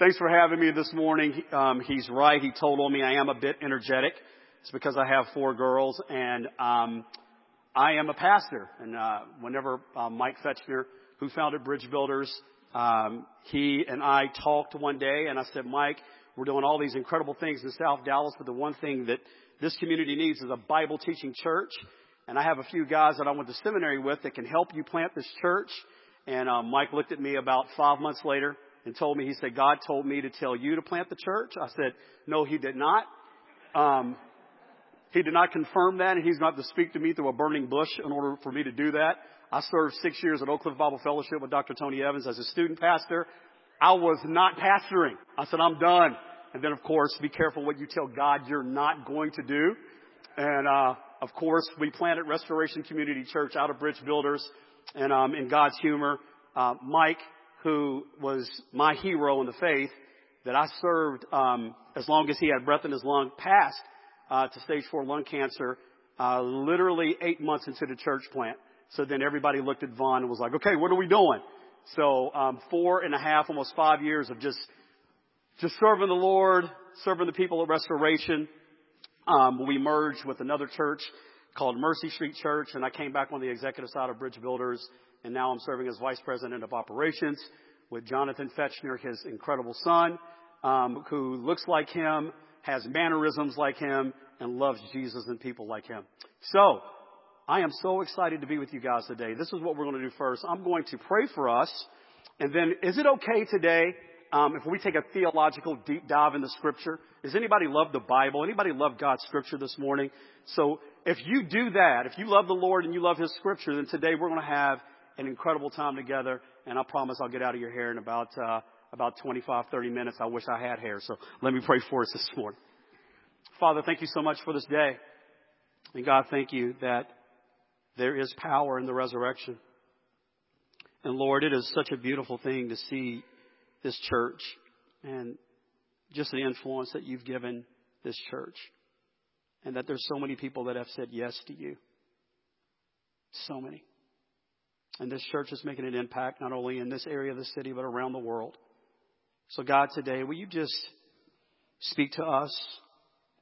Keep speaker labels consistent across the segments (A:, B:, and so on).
A: thanks for having me this morning. Um, he's right. He told on me I am a bit energetic. It's because I have four girls and, um, I am a pastor. And, uh, whenever, uh, Mike Fechner, who founded Bridge Builders, um, he and I talked one day and I said, Mike, we're doing all these incredible things in South Dallas, but the one thing that this community needs is a Bible teaching church. And I have a few guys that I went to seminary with that can help you plant this church. And uh, Mike looked at me about five months later and told me, he said, God told me to tell you to plant the church. I said, no, he did not. Um, he did not confirm that, and he's not to speak to me through a burning bush in order for me to do that. I served six years at Oak Cliff Bible Fellowship with Dr. Tony Evans as a student pastor. I was not pastoring. I said, I'm done. And then, of course, be careful what you tell God you're not going to do. And, uh, of course, we planted Restoration Community Church out of Bridge Builders and, um, in God's humor. Uh, Mike, who was my hero in the faith that I served, um, as long as he had breath in his lung, passed, uh, to stage four lung cancer, uh, literally eight months into the church plant. So then everybody looked at Von and was like, okay, what are we doing? So, um, four and a half, almost five years of just just serving the Lord, serving the people at Restoration. Um, we merged with another church called Mercy Street Church, and I came back on the executive side of Bridge Builders, and now I'm serving as vice president of operations with Jonathan Fechner, his incredible son, um, who looks like him, has mannerisms like him, and loves Jesus and people like him. So, I am so excited to be with you guys today. This is what we're going to do first. I'm going to pray for us, and then is it okay today um, if we take a theological deep dive in the scripture. Does anybody love the Bible? Anybody love God's scripture this morning? So if you do that, if you love the Lord and you love His scripture, then today we're going to have an incredible time together. And I promise I'll get out of your hair in about, uh, about 25, 30 minutes. I wish I had hair. So let me pray for us this morning. Father, thank you so much for this day. And God, thank you that there is power in the resurrection. And Lord, it is such a beautiful thing to see this church and just the influence that you've given this church. And that there's so many people that have said yes to you. So many. And this church is making an impact not only in this area of the city, but around the world. So God, today, will you just speak to us,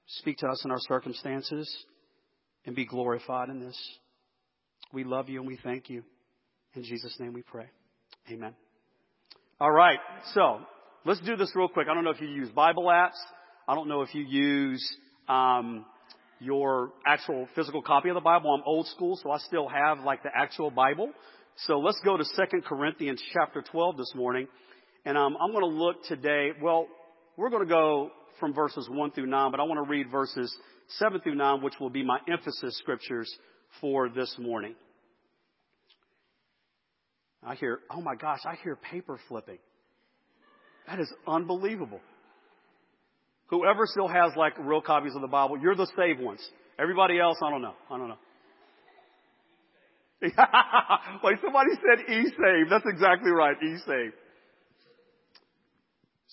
A: speak to us in our circumstances, and be glorified in this. We love you and we thank you. In Jesus' name we pray. Amen. All right. So let's do this real quick. I don't know if you use Bible apps. I don't know if you use um, your actual physical copy of the Bible. I'm old school, so I still have like the actual Bible. So let's go to Second Corinthians chapter 12 this morning. And um, I'm going to look today, well, we're going to go from verses 1 through 9, but I want to read verses 7 through 9, which will be my emphasis scriptures for this morning. I hear, oh my gosh, I hear paper flipping. That is unbelievable. Whoever still has like real copies of the Bible, you're the saved ones. Everybody else, I don't know. I don't know. Wait, somebody said e-save. That's exactly right. E-save.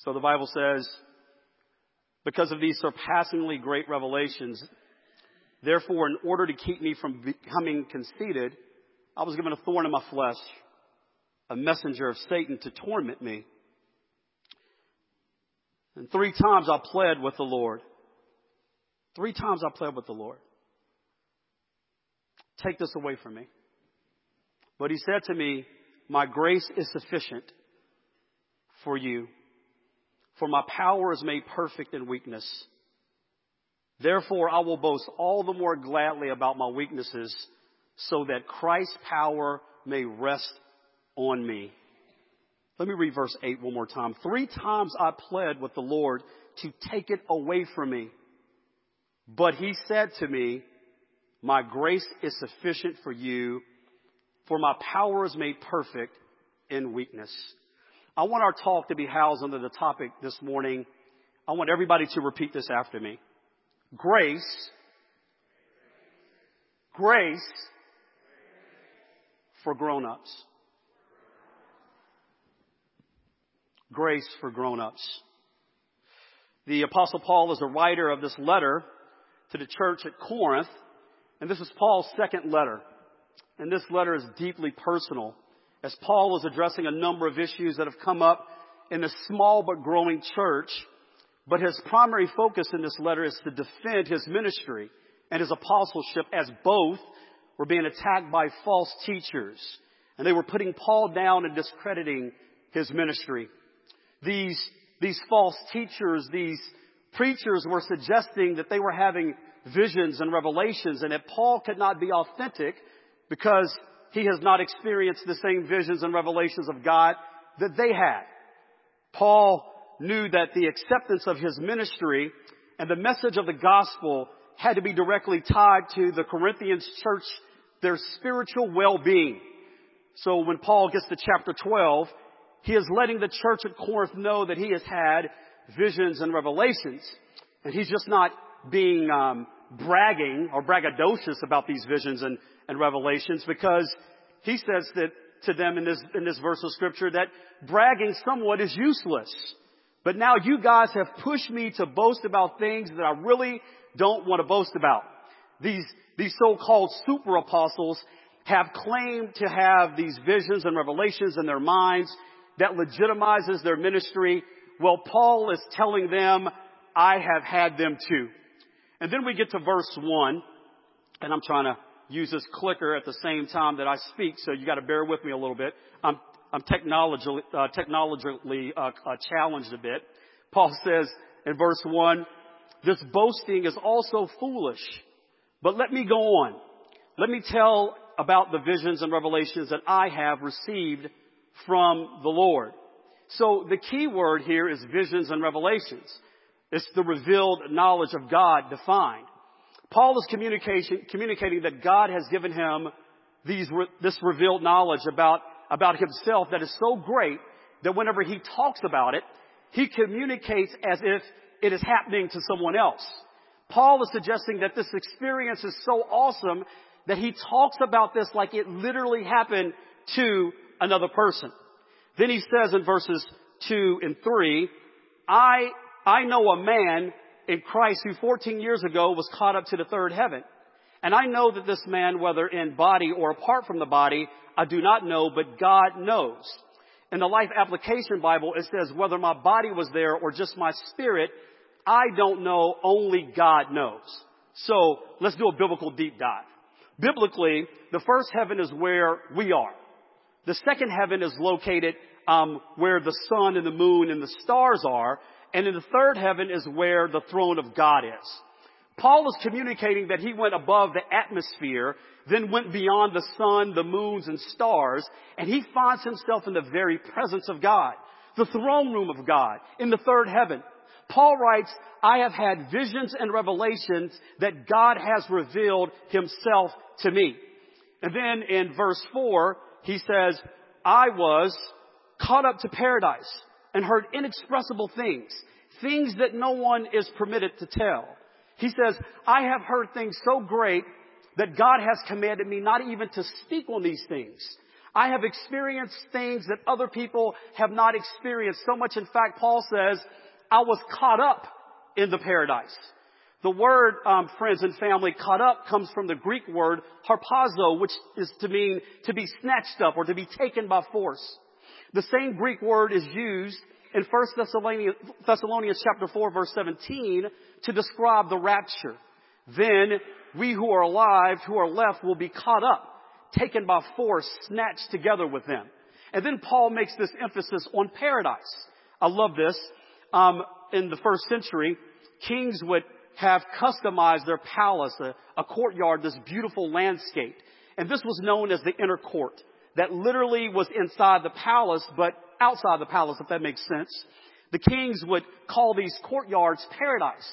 A: So the Bible says, because of these surpassingly great revelations, therefore, in order to keep me from becoming conceited, I was given a thorn in my flesh a messenger of Satan to torment me. And three times I pled with the Lord. Three times I pled with the Lord. Take this away from me. But he said to me, My grace is sufficient for you, for my power is made perfect in weakness. Therefore, I will boast all the more gladly about my weaknesses, so that Christ's power may rest on me. Let me read verse 8 one more time. Three times I pled with the Lord to take it away from me. But he said to me, my grace is sufficient for you, for my power is made perfect in weakness. I want our talk to be housed under the topic this morning. I want everybody to repeat this after me. Grace, grace for grown-ups. grace for grown-ups. The apostle Paul is a writer of this letter to the church at Corinth, and this is Paul's second letter. And this letter is deeply personal as Paul is addressing a number of issues that have come up in a small but growing church, but his primary focus in this letter is to defend his ministry and his apostleship as both were being attacked by false teachers. And they were putting Paul down and discrediting his ministry. These, these false teachers, these preachers were suggesting that they were having visions and revelations and that Paul could not be authentic because he has not experienced the same visions and revelations of God that they had. Paul knew that the acceptance of his ministry and the message of the gospel had to be directly tied to the Corinthians church, their spiritual well-being. So when Paul gets to chapter 12, he is letting the church at Corinth know that he has had visions and revelations. And he's just not being um, bragging or braggadocious about these visions and, and revelations because he says that to them in this, in this verse of scripture that bragging somewhat is useless. But now you guys have pushed me to boast about things that I really don't want to boast about. These, these so-called super apostles have claimed to have these visions and revelations in their minds that legitimizes their ministry. Well, Paul is telling them, I have had them too. And then we get to verse one, and I'm trying to use this clicker at the same time that I speak, so you got to bear with me a little bit. I'm, I'm technologically, uh, technologically uh, uh, challenged a bit. Paul says in verse one, this boasting is also foolish. But let me go on. Let me tell about the visions and revelations that I have received from the Lord. So the key word here is visions and revelations. It's the revealed knowledge of God defined. Paul is communicating that God has given him these, this revealed knowledge about, about himself that is so great that whenever he talks about it, he communicates as if it is happening to someone else. Paul is suggesting that this experience is so awesome that he talks about this like it literally happened to another person. Then he says in verses 2 and 3, I, I know a man in Christ who 14 years ago was caught up to the third heaven. And I know that this man, whether in body or apart from the body, I do not know, but God knows. In the Life Application Bible, it says, whether my body was there or just my spirit, I don't know, only God knows. So let's do a biblical deep dive. Biblically, the first heaven is where we are. The second heaven is located um, where the sun and the moon and the stars are, and in the third heaven is where the throne of God is. Paul is communicating that he went above the atmosphere, then went beyond the sun, the moons, and stars, and he finds himself in the very presence of God, the throne room of God, in the third heaven. Paul writes, I have had visions and revelations that God has revealed himself to me. And then in verse four, he says, I was caught up to paradise and heard inexpressible things, things that no one is permitted to tell. He says, I have heard things so great that God has commanded me not even to speak on these things. I have experienced things that other people have not experienced so much. In fact, Paul says, I was caught up in the paradise. The word, um, friends and family, caught up comes from the Greek word harpazo, which is to mean to be snatched up or to be taken by force. The same Greek word is used in 1 Thessalonians, Thessalonians chapter 4 verse 17 to describe the rapture. Then we who are alive, who are left, will be caught up, taken by force, snatched together with them. And then Paul makes this emphasis on paradise. I love this um, in the first century, kings would have customized their palace, a, a courtyard, this beautiful landscape. And this was known as the inner court that literally was inside the palace, but outside the palace, if that makes sense. The kings would call these courtyards paradise.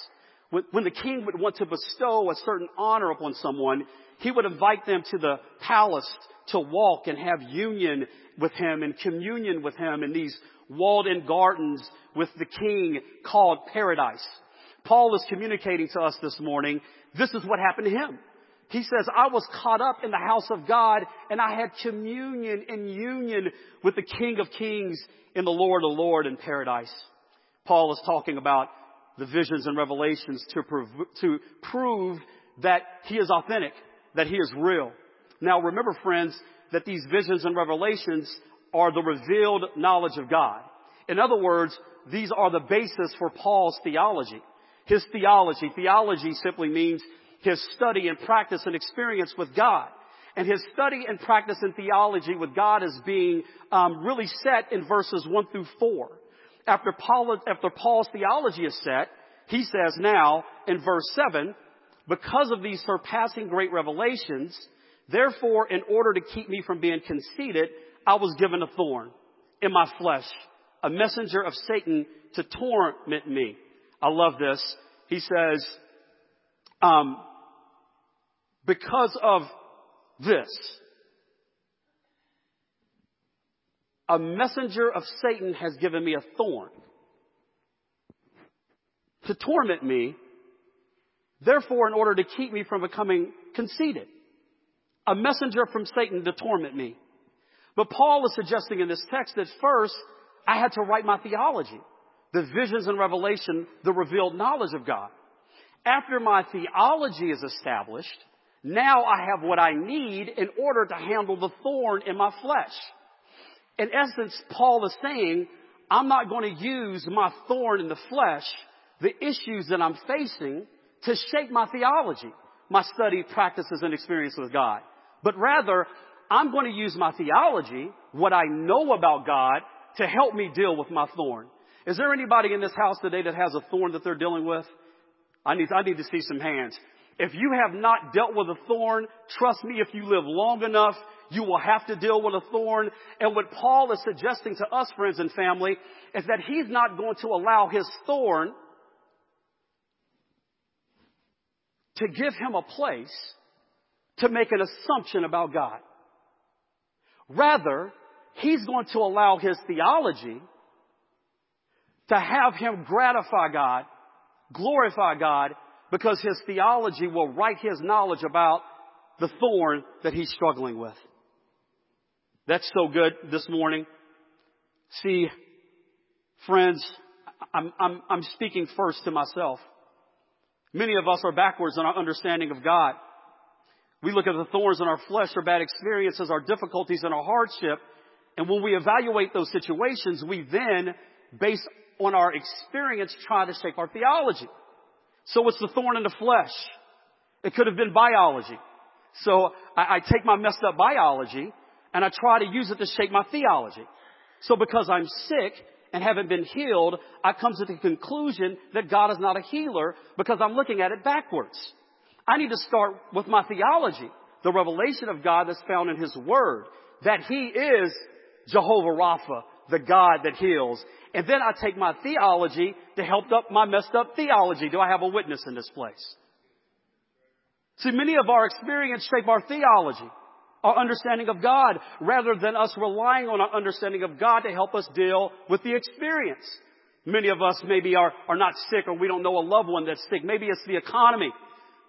A: When the king would want to bestow a certain honor upon someone, he would invite them to the palace to walk and have union with him and communion with him in these walled in gardens with the king called paradise. Paul is communicating to us this morning, this is what happened to him. He says, I was caught up in the house of God and I had communion and union with the King of Kings in the Lord of Lord in paradise. Paul is talking about the visions and revelations to prove, to prove that he is authentic, that he is real. Now remember friends that these visions and revelations are the revealed knowledge of God. In other words, these are the basis for Paul's theology. His theology. Theology simply means his study and practice and experience with God. And his study and practice in theology with God is being um, really set in verses one through four. After, Paul, after Paul's theology is set, he says now in verse seven, because of these surpassing great revelations, therefore, in order to keep me from being conceited, I was given a thorn in my flesh, a messenger of Satan to torment me. I love this. He says, um, because of this, a messenger of Satan has given me a thorn to torment me, therefore, in order to keep me from becoming conceited. A messenger from Satan to torment me. But Paul is suggesting in this text that first, I had to write my theology, the visions and revelation, the revealed knowledge of God. After my theology is established, now I have what I need in order to handle the thorn in my flesh. In essence, Paul is saying, I'm not going to use my thorn in the flesh, the issues that I'm facing, to shape my theology, my study, practices, and experience with God. But rather, I'm going to use my theology, what I know about God, to help me deal with my thorn. Is there anybody in this house today that has a thorn that they're dealing with? I need, I need to see some hands. If you have not dealt with a thorn, trust me, if you live long enough, you will have to deal with a thorn. And what Paul is suggesting to us, friends and family, is that he's not going to allow his thorn to give him a place to make an assumption about God. Rather, he's going to allow his theology to have him gratify God, glorify God, because his theology will write his knowledge about the thorn that he's struggling with. That's so good this morning. See, friends, I'm, I'm, I'm speaking first to myself. Many of us are backwards in our understanding of God. We look at the thorns in our flesh, our bad experiences, our difficulties, and our hardship. And when we evaluate those situations, we then, based on our experience, try to shape our theology. So it's the thorn in the flesh. It could have been biology. So I, I take my messed up biology and I try to use it to shape my theology. So because I'm sick and haven't been healed, I come to the conclusion that God is not a healer because I'm looking at it backwards. I need to start with my theology, the revelation of God that's found in His Word, that He is Jehovah Rapha, the God that heals. And then I take my theology to help up my messed up theology. Do I have a witness in this place? See, many of our experience shape our theology, our understanding of God, rather than us relying on our understanding of God to help us deal with the experience. Many of us maybe are, are not sick or we don't know a loved one that's sick. Maybe it's the economy.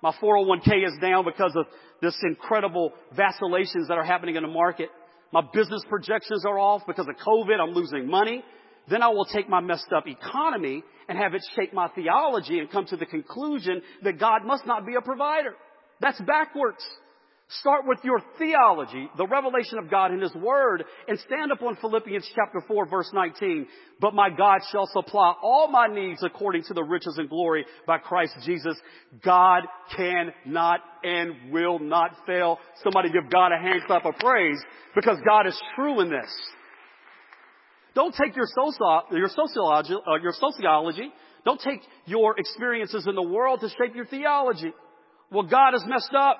A: My 401k is down because of this incredible vacillations that are happening in the market. My business projections are off because of COVID. I'm losing money. Then I will take my messed up economy and have it shape my theology and come to the conclusion that God must not be a provider. That's backwards. Start with your theology, the revelation of God in His Word, and stand up on Philippians chapter 4 verse 19. But my God shall supply all my needs according to the riches and glory by Christ Jesus. God cannot and will not fail. Somebody give God a hand clap of praise because God is true in this. Don't take your, soci- your, sociology, uh, your sociology. Don't take your experiences in the world to shape your theology. Well, God is messed up.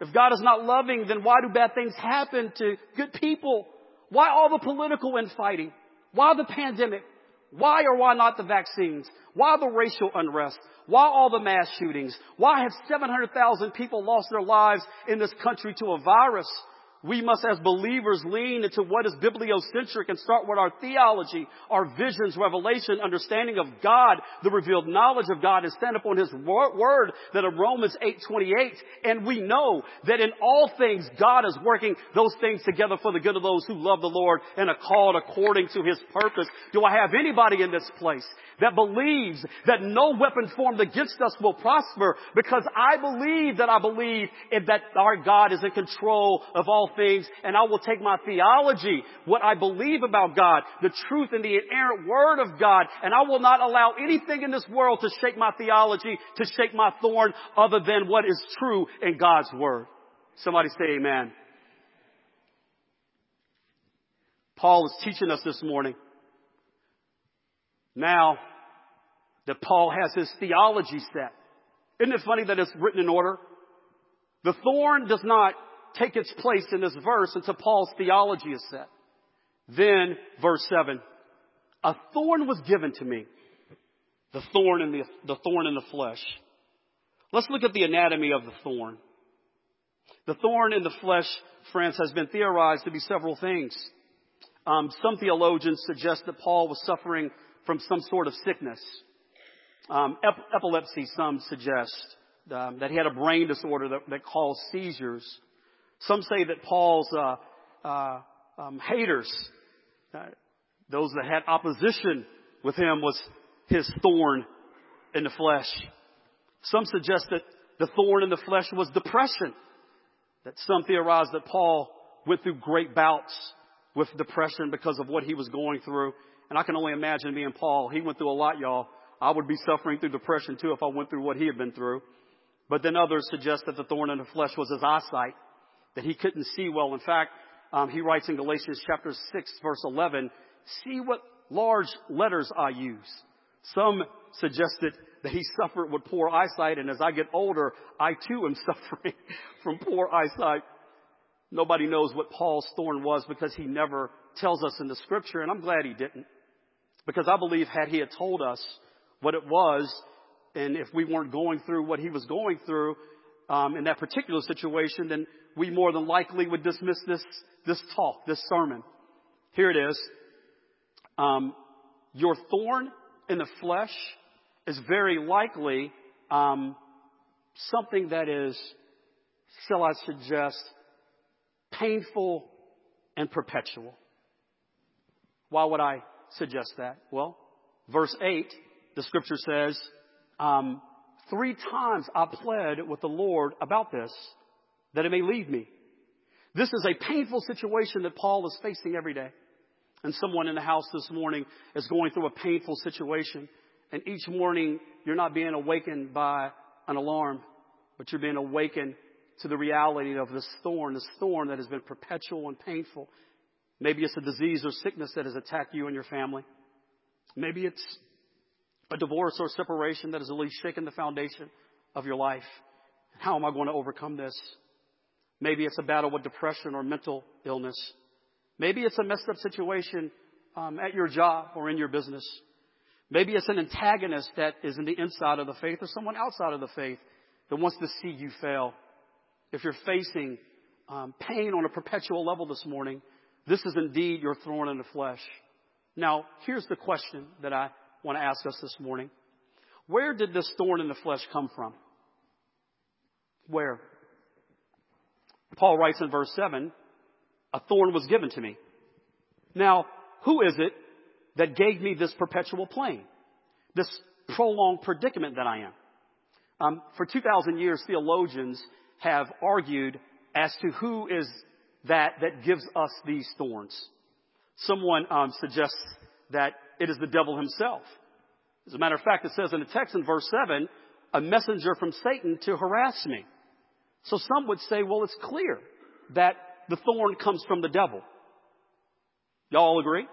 A: If God is not loving, then why do bad things happen to good people? Why all the political infighting? Why the pandemic? Why or why not the vaccines? Why the racial unrest? Why all the mass shootings? Why have 700,000 people lost their lives in this country to a virus? We must as believers lean into what is bibliocentric and start with our theology, our visions, revelation, understanding of God, the revealed knowledge of God and stand upon His word that in Romans 8:28. And we know that in all things God is working those things together for the good of those who love the Lord and are called according to His purpose. Do I have anybody in this place that believes that no weapon formed against us will prosper because I believe that I believe that our God is in control of all all things and I will take my theology, what I believe about God, the truth and the inerrant word of God, and I will not allow anything in this world to shake my theology, to shake my thorn other than what is true in God's word. Somebody say amen. Paul is teaching us this morning. Now that Paul has his theology set. Isn't it funny that it's written in order? The thorn does not take its place in this verse until Paul's theology is set. Then, verse 7, a thorn was given to me. The thorn in the, the thorn in the flesh. Let's look at the anatomy of the thorn. The thorn in the flesh, friends, has been theorized to be several things. Um, some theologians suggest that Paul was suffering from some sort of sickness. Um, ep- epilepsy, some suggest um, that he had a brain disorder that, that caused seizures. Some say that Paul's uh, uh, um, haters, uh, those that had opposition with him, was his thorn in the flesh. Some suggest that the thorn in the flesh was depression. That some theorize that Paul went through great bouts with depression because of what he was going through. And I can only imagine being Paul. He went through a lot, y'all. I would be suffering through depression too if I went through what he had been through. But then others suggest that the thorn in the flesh was his eyesight, that he couldn't see well. In fact, um, he writes in Galatians chapter 6 verse 11, see what large letters I use. Some suggested that he suffered with poor eyesight, and as I get older, I too am suffering from poor eyesight. Nobody knows what Paul's thorn was because he never tells us in the scripture, and I'm glad he didn't. Because I believe had he had told us what it was, and if we weren't going through what he was going through um, in that particular situation, then we more than likely would dismiss this this talk, this sermon. Here it is. Um, your thorn in the flesh is very likely um, something that is, shall I suggest, painful and perpetual. Why would I suggest that? Well, verse 8, the scripture says, um, Three times I pled with the Lord about this, that it may leave me. This is a painful situation that Paul is facing every day. And someone in the house this morning is going through a painful situation. And each morning you're not being awakened by an alarm, but you're being awakened to the reality of this thorn, this thorn that has been perpetual and painful. Maybe it's a disease or sickness that has attacked you and your family. Maybe it's a divorce or separation that has at least shaken the foundation of your life. How am I going to overcome this? Maybe it's a battle with depression or mental illness. Maybe it's a messed up situation um, at your job or in your business. Maybe it's an antagonist that is in the inside of the faith or someone outside of the faith that wants to see you fail if you're facing um, pain on a perpetual level this morning, this is indeed your thorn in the flesh. Now, here's the question that I want to ask us this morning. Where did this thorn in the flesh come from? Where? Paul writes in verse 7, a thorn was given to me. Now, who is it that gave me this perpetual pain? This prolonged predicament that I am? Um, for 2,000 years, theologians have argued as to who is that that gives us these thorns. Someone um, suggests that it is the devil himself. As a matter of fact, it says in the text in verse 7, a messenger from Satan to harass me. So some would say, well, it's clear that the thorn comes from the devil. Y'all agree?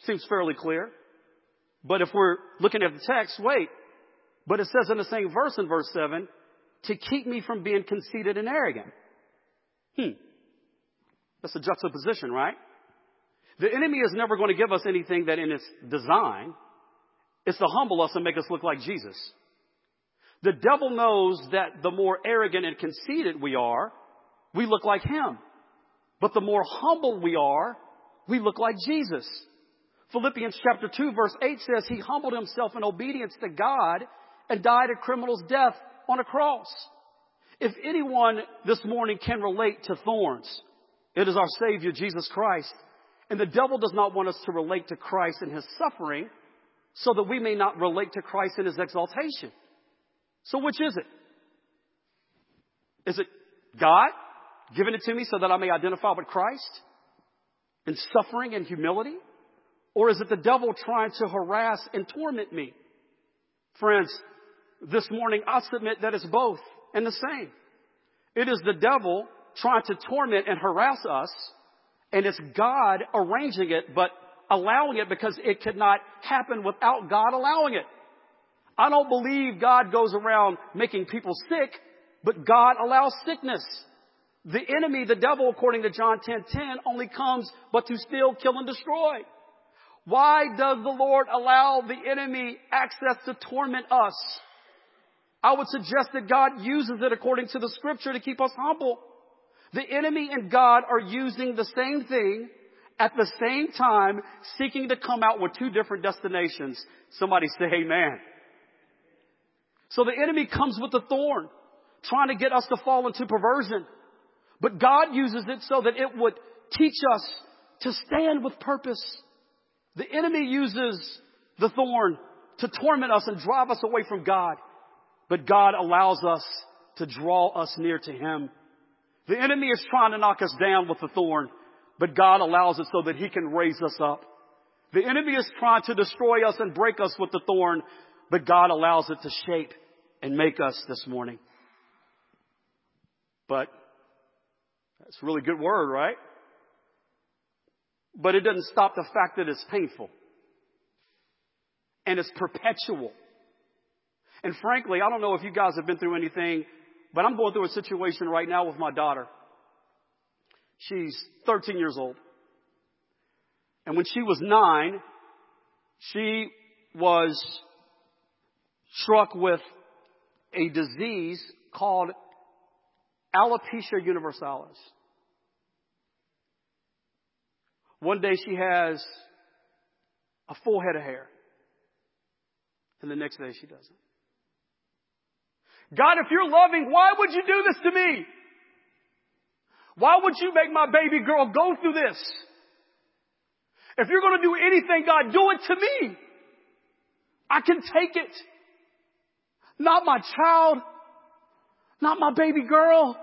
A: Seems fairly clear. But if we're looking at the text, wait. But it says in the same verse in verse 7, to keep me from being conceited and arrogant. Hmm. That's a juxtaposition, right? The enemy is never going to give us anything that in its design is to humble us and make us look like Jesus. The devil knows that the more arrogant and conceited we are, we look like him. But the more humble we are, we look like Jesus. Philippians chapter 2 verse 8 says he humbled himself in obedience to God and died a criminal's death on a cross. If anyone this morning can relate to thorns, it is our Savior, Jesus Christ. And the devil does not want us to relate to Christ in his suffering so that we may not relate to Christ in his exaltation. So which is it? Is it God giving it to me so that I may identify with Christ in suffering and humility? Or is it the devil trying to harass and torment me? Friends, this morning I submit that it's both and the same. It is the devil trying to torment and harass us, and it's God arranging it, but allowing it because it could not happen without God allowing it. I don't believe God goes around making people sick, but God allows sickness. The enemy, the devil, according to John 10:10, 10, 10, only comes but to steal, kill, and destroy. Why does the Lord allow the enemy access to torment us? I would suggest that God uses it according to the scripture to keep us humble. The enemy and God are using the same thing at the same time, seeking to come out with two different destinations. Somebody say amen. So the enemy comes with the thorn, trying to get us to fall into perversion. But God uses it so that it would teach us to stand with purpose. The enemy uses the thorn to torment us and drive us away from God. But God allows us to draw us near to Him. The enemy is trying to knock us down with the thorn, but God allows it so that He can raise us up. The enemy is trying to destroy us and break us with the thorn, but God allows it to shape and make us this morning. But that's a really good word, right? But it doesn't stop the fact that it's painful. And it's perpetual. And frankly, I don't know if you guys have been through anything, but I'm going through a situation right now with my daughter. She's 13 years old. And when she was nine, she was struck with a disease called alopecia universalis. One day she has a full head of hair, and the next day she doesn't. God, if you're loving, why would you do this to me? Why would you make my baby girl go through this? If you're going to do anything, God, do it to me. I can take it. Not my child, not my baby girl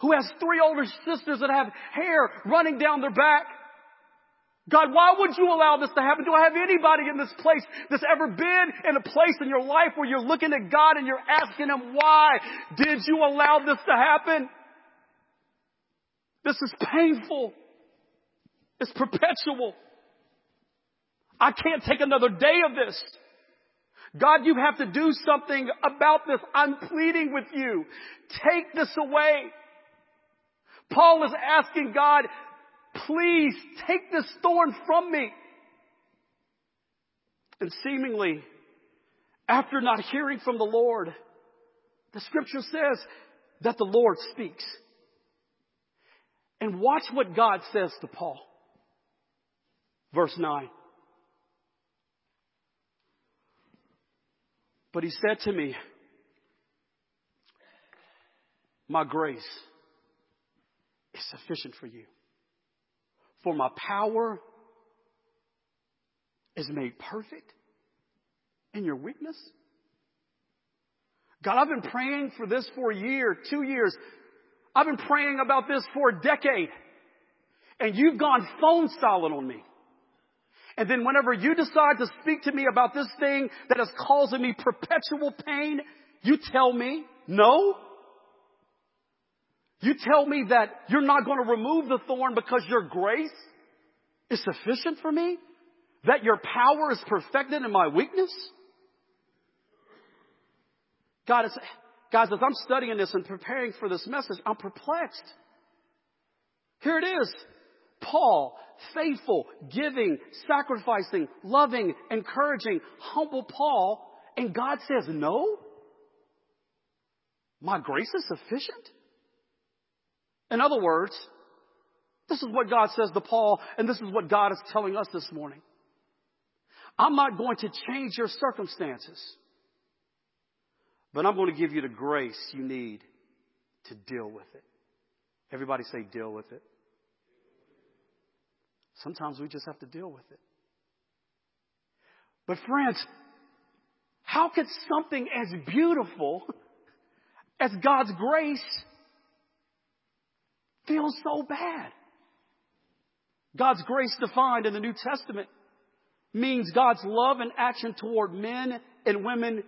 A: who has three older sisters that have hair running down their back. God, why would you allow this to happen? Do I have anybody in this place that's ever been in a place in your life where you're looking at God and you're asking Him, why did you allow this to happen? This is painful. It's perpetual. I can't take another day of this. God, you have to do something about this. I'm pleading with you. Take this away. Paul is asking God, please take this thorn from me. And seemingly, after not hearing from the Lord, the scripture says that the Lord speaks. And watch what God says to Paul. Verse 9. But he said to me, My grace is sufficient for you. For my power is made perfect in your weakness. God, I've been praying for this for a year, two years. I've been praying about this for a decade. And you've gone phone silent on me. And then whenever you decide to speak to me about this thing that is causing me perpetual pain, you tell me no. You tell me that you're not going to remove the thorn because your grace is sufficient for me? That your power is perfected in my weakness? God is, guys, as I'm studying this and preparing for this message, I'm perplexed. Here it is. Paul, faithful, giving, sacrificing, loving, encouraging, humble Paul, and God says, no? My grace is sufficient? In other words, this is what God says to Paul, and this is what God is telling us this morning. I'm not going to change your circumstances, but I'm going to give you the grace you need to deal with it. Everybody say, deal with it. Sometimes we just have to deal with it. But friends, how could something as beautiful as God's grace feels so bad. God's grace defined in the New Testament means God's love and action toward men and women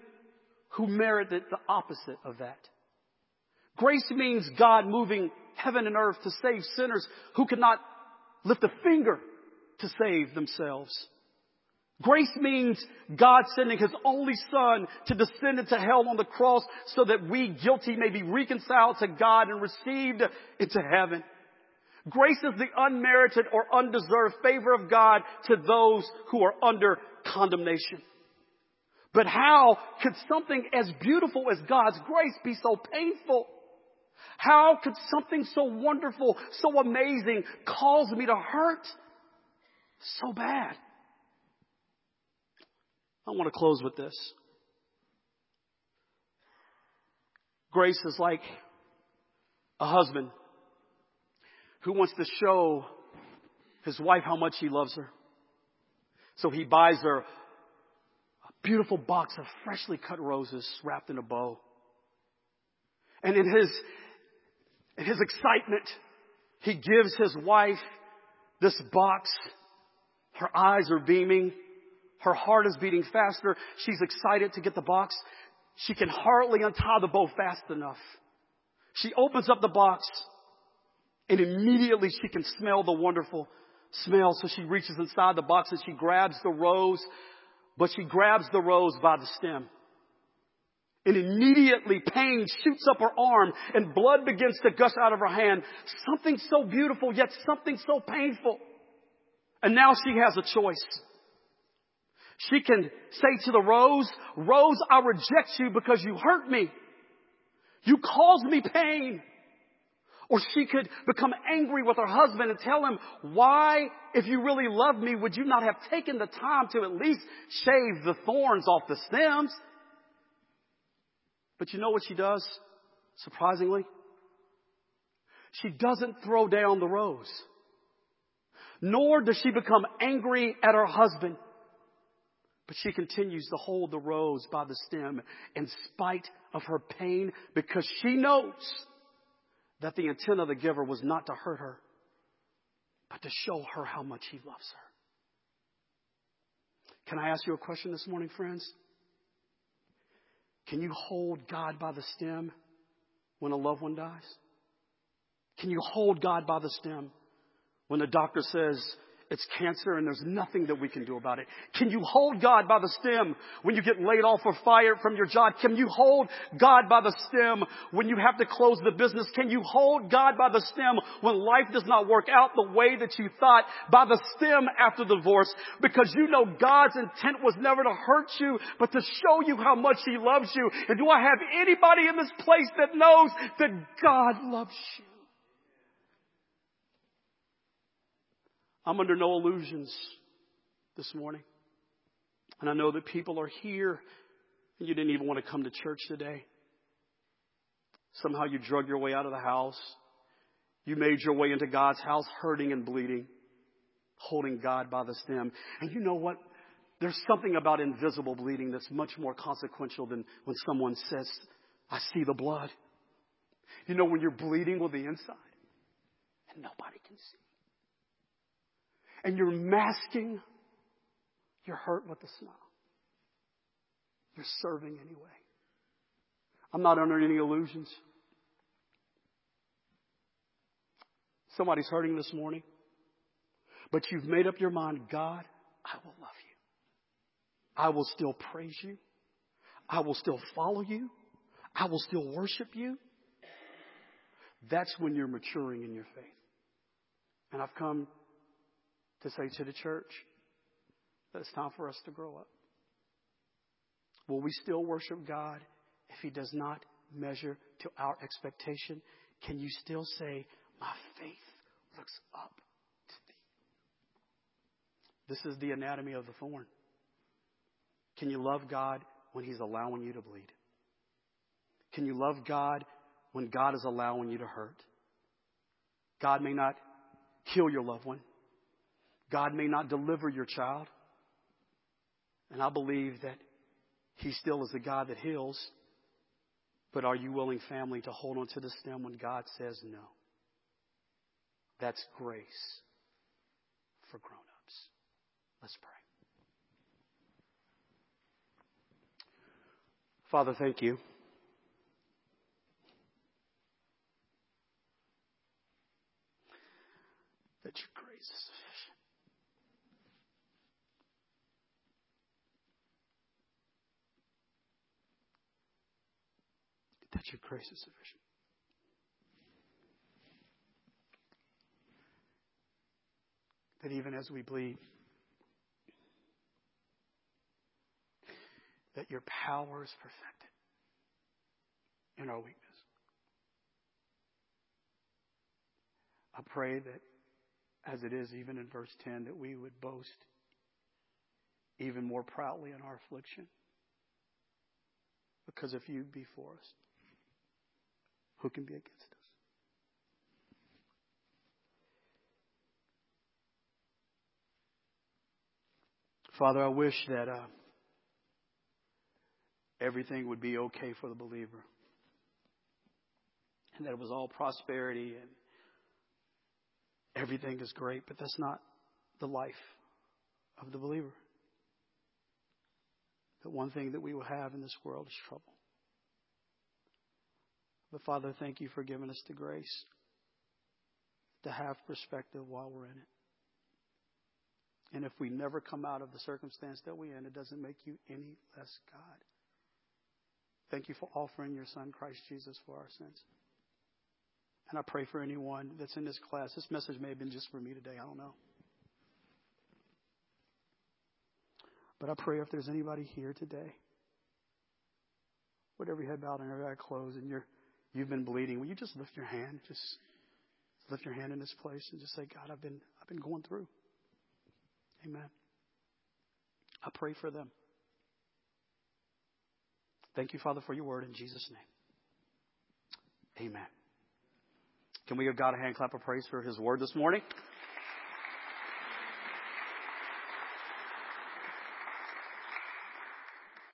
A: who merited the opposite of that. Grace means God moving heaven and earth to save sinners who could not lift a finger to save themselves. Grace means God sending His only Son to descend into hell on the cross so that we guilty may be reconciled to God and received into heaven. Grace is the unmerited or undeserved favor of God to those who are under condemnation. But how could something as beautiful as God's grace be so painful? How could something so wonderful, so amazing cause me to hurt so bad? I want to close with this. Grace is like a husband who wants to show his wife how much he loves her. So he buys her a beautiful box of freshly cut roses wrapped in a bow. And in his, in his excitement, he gives his wife this box. Her eyes are beaming. Her heart is beating faster. She's excited to get the box. She can hardly untie the bow fast enough. She opens up the box and immediately she can smell the wonderful smell. So she reaches inside the box and she grabs the rose, but she grabs the rose by the stem. And immediately pain shoots up her arm and blood begins to gush out of her hand. Something so beautiful, yet something so painful. And now she has a choice. She can say to the rose, Rose, I reject you because you hurt me. You caused me pain. Or she could become angry with her husband and tell him, why, if you really love me, would you not have taken the time to at least shave the thorns off the stems? But you know what she does, surprisingly? She doesn't throw down the rose. Nor does she become angry at her husband. But she continues to hold the rose by the stem in spite of her pain because she knows that the intent of the giver was not to hurt her, but to show her how much he loves her. Can I ask you a question this morning, friends? Can you hold God by the stem when a loved one dies? Can you hold God by the stem when the doctor says it's cancer and there's nothing that we can do about it. Can you hold God by the stem when you get laid off or fired from your job? Can you hold God by the stem when you have to close the business? Can you hold God by the stem when life does not work out the way that you thought by the stem after divorce? Because you know God's intent was never to hurt you, but to show you how much He loves you. And do I have anybody in this place that knows that God loves you? I'm under no illusions this morning. And I know that people are here and you didn't even want to come to church today. Somehow you drug your way out of the house. You made your way into God's house hurting and bleeding, holding God by the stem. And you know what? There's something about invisible bleeding that's much more consequential than when someone says, I see the blood. You know, when you're bleeding with the inside and nobody can see and you're masking your hurt with a smile. You're serving anyway. I'm not under any illusions. Somebody's hurting this morning, but you've made up your mind, God, I will love you. I will still praise you. I will still follow you. I will still worship you. That's when you're maturing in your faith. And I've come to say to the church that it's time for us to grow up? Will we still worship God if He does not measure to our expectation? Can you still say, My faith looks up to thee? This is the anatomy of the thorn. Can you love God when He's allowing you to bleed? Can you love God when God is allowing you to hurt? God may not kill your loved one. God may not deliver your child. And I believe that He still is a God that heals. But are you willing, family, to hold on to the stem when God says no? That's grace for grown ups. Let's pray. Father, thank you. That your grace is sufficient. That your grace is sufficient. That even as we bleed, that your power is perfected in our weakness. I pray that as it is even in verse 10, that we would boast even more proudly in our affliction. Because if you be for us, who can be against us? Father, I wish that. Uh, everything would be okay for the believer. And that it was all prosperity and everything is great, but that's not the life of the believer. The one thing that we will have in this world is trouble. But Father, thank you for giving us the grace to have perspective while we're in it. And if we never come out of the circumstance that we're in, it doesn't make you any less God. Thank you for offering your Son, Christ Jesus, for our sins. And I pray for anyone that's in this class. This message may have been just for me today. I don't know. But I pray if there's anybody here today, whatever your head bowed and every eye closed, and you're you've been bleeding, will you just lift your hand? Just lift your hand in this place and just say, God, I've been I've been going through. Amen. I pray for them. Thank you, Father, for your word in Jesus' name. Amen. Can we give God a hand clap of praise for his word this morning?